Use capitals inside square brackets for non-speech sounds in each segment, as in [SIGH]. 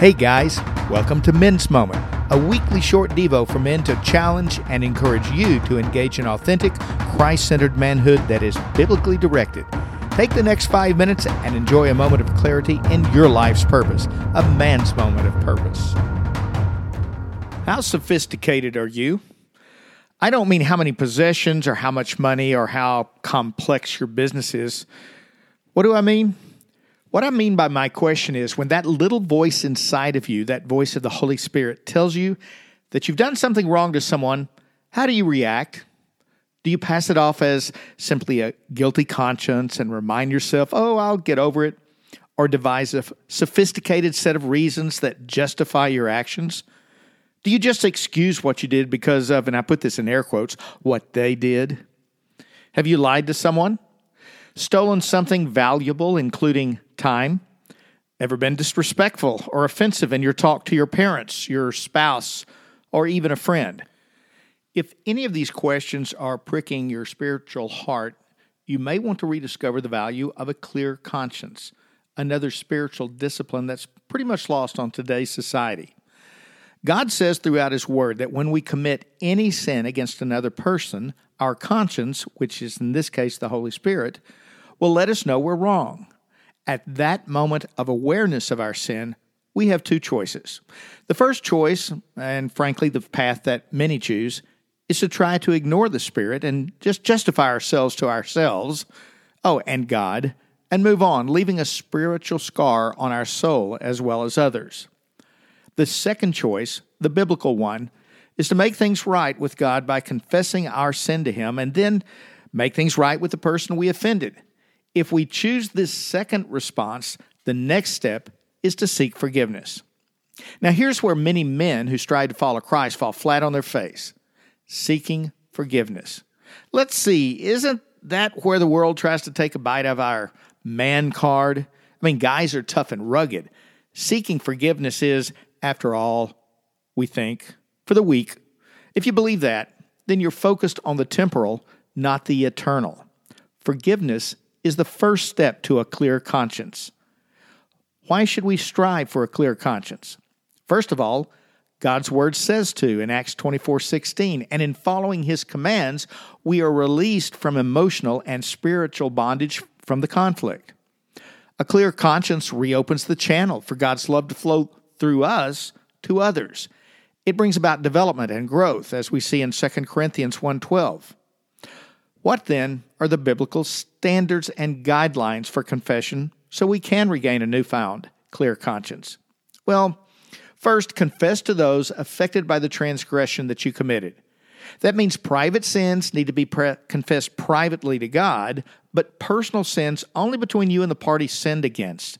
Hey guys, welcome to Men's Moment, a weekly short Devo for men to challenge and encourage you to engage in authentic, Christ centered manhood that is biblically directed. Take the next five minutes and enjoy a moment of clarity in your life's purpose, a man's moment of purpose. How sophisticated are you? I don't mean how many possessions or how much money or how complex your business is. What do I mean? What I mean by my question is when that little voice inside of you, that voice of the Holy Spirit, tells you that you've done something wrong to someone, how do you react? Do you pass it off as simply a guilty conscience and remind yourself, oh, I'll get over it? Or devise a sophisticated set of reasons that justify your actions? Do you just excuse what you did because of, and I put this in air quotes, what they did? Have you lied to someone? Stolen something valuable, including time? Ever been disrespectful or offensive in your talk to your parents, your spouse, or even a friend? If any of these questions are pricking your spiritual heart, you may want to rediscover the value of a clear conscience, another spiritual discipline that's pretty much lost on today's society. God says throughout His Word that when we commit any sin against another person, our conscience, which is in this case the Holy Spirit, will let us know we're wrong. At that moment of awareness of our sin, we have two choices. The first choice, and frankly, the path that many choose, is to try to ignore the Spirit and just justify ourselves to ourselves, oh, and God, and move on, leaving a spiritual scar on our soul as well as others. The second choice, the biblical one, is to make things right with God by confessing our sin to Him and then make things right with the person we offended. If we choose this second response, the next step is to seek forgiveness. Now, here's where many men who strive to follow Christ fall flat on their face seeking forgiveness. Let's see, isn't that where the world tries to take a bite of our man card? I mean, guys are tough and rugged. Seeking forgiveness is, after all, we think, for the weak. If you believe that, then you're focused on the temporal, not the eternal. Forgiveness is the first step to a clear conscience. Why should we strive for a clear conscience? First of all, God's word says to in Acts 24 16, and in following his commands, we are released from emotional and spiritual bondage from the conflict. A clear conscience reopens the channel for God's love to flow through us to others. It brings about development and growth, as we see in 2 Corinthians 1:12. What then are the biblical standards and guidelines for confession so we can regain a newfound clear conscience? Well, first, confess to those affected by the transgression that you committed. That means private sins need to be pre- confessed privately to God, but personal sins only between you and the party sinned against.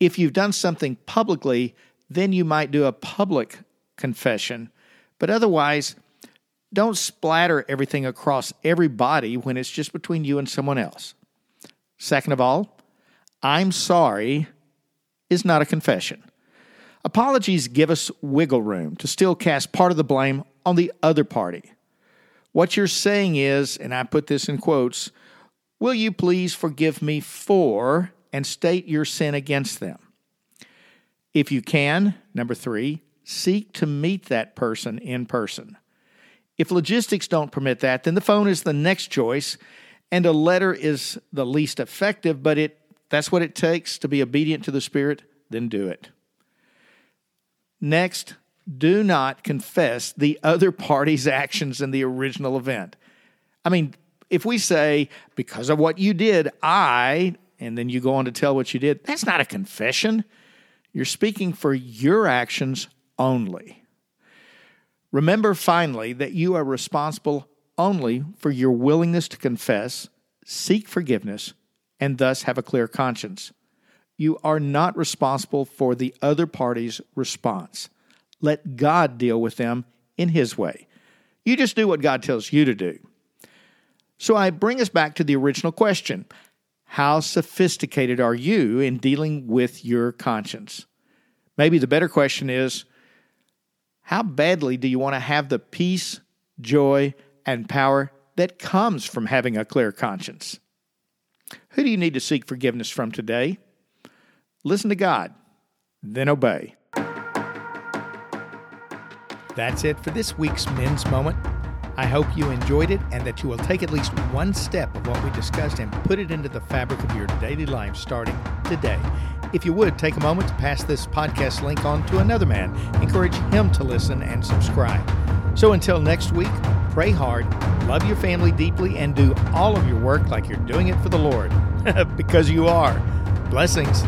If you've done something publicly, then you might do a public confession, but otherwise, don't splatter everything across everybody when it's just between you and someone else. Second of all, I'm sorry is not a confession. Apologies give us wiggle room to still cast part of the blame on the other party. What you're saying is, and I put this in quotes, will you please forgive me for and state your sin against them? If you can, number three, seek to meet that person in person. If logistics don't permit that, then the phone is the next choice, and a letter is the least effective, but it that's what it takes to be obedient to the Spirit, then do it. Next, do not confess the other party's [LAUGHS] actions in the original event. I mean, if we say, because of what you did, I, and then you go on to tell what you did, that's not a confession. You're speaking for your actions only. Remember finally that you are responsible only for your willingness to confess, seek forgiveness, and thus have a clear conscience. You are not responsible for the other party's response. Let God deal with them in His way. You just do what God tells you to do. So I bring us back to the original question How sophisticated are you in dealing with your conscience? Maybe the better question is how badly do you want to have the peace, joy, and power that comes from having a clear conscience? Who do you need to seek forgiveness from today? Listen to God, then obey. That's it for this week's Men's Moment. I hope you enjoyed it and that you will take at least one step of what we discussed and put it into the fabric of your daily life starting today. If you would, take a moment to pass this podcast link on to another man. Encourage him to listen and subscribe. So until next week, pray hard, love your family deeply, and do all of your work like you're doing it for the Lord. [LAUGHS] because you are. Blessings.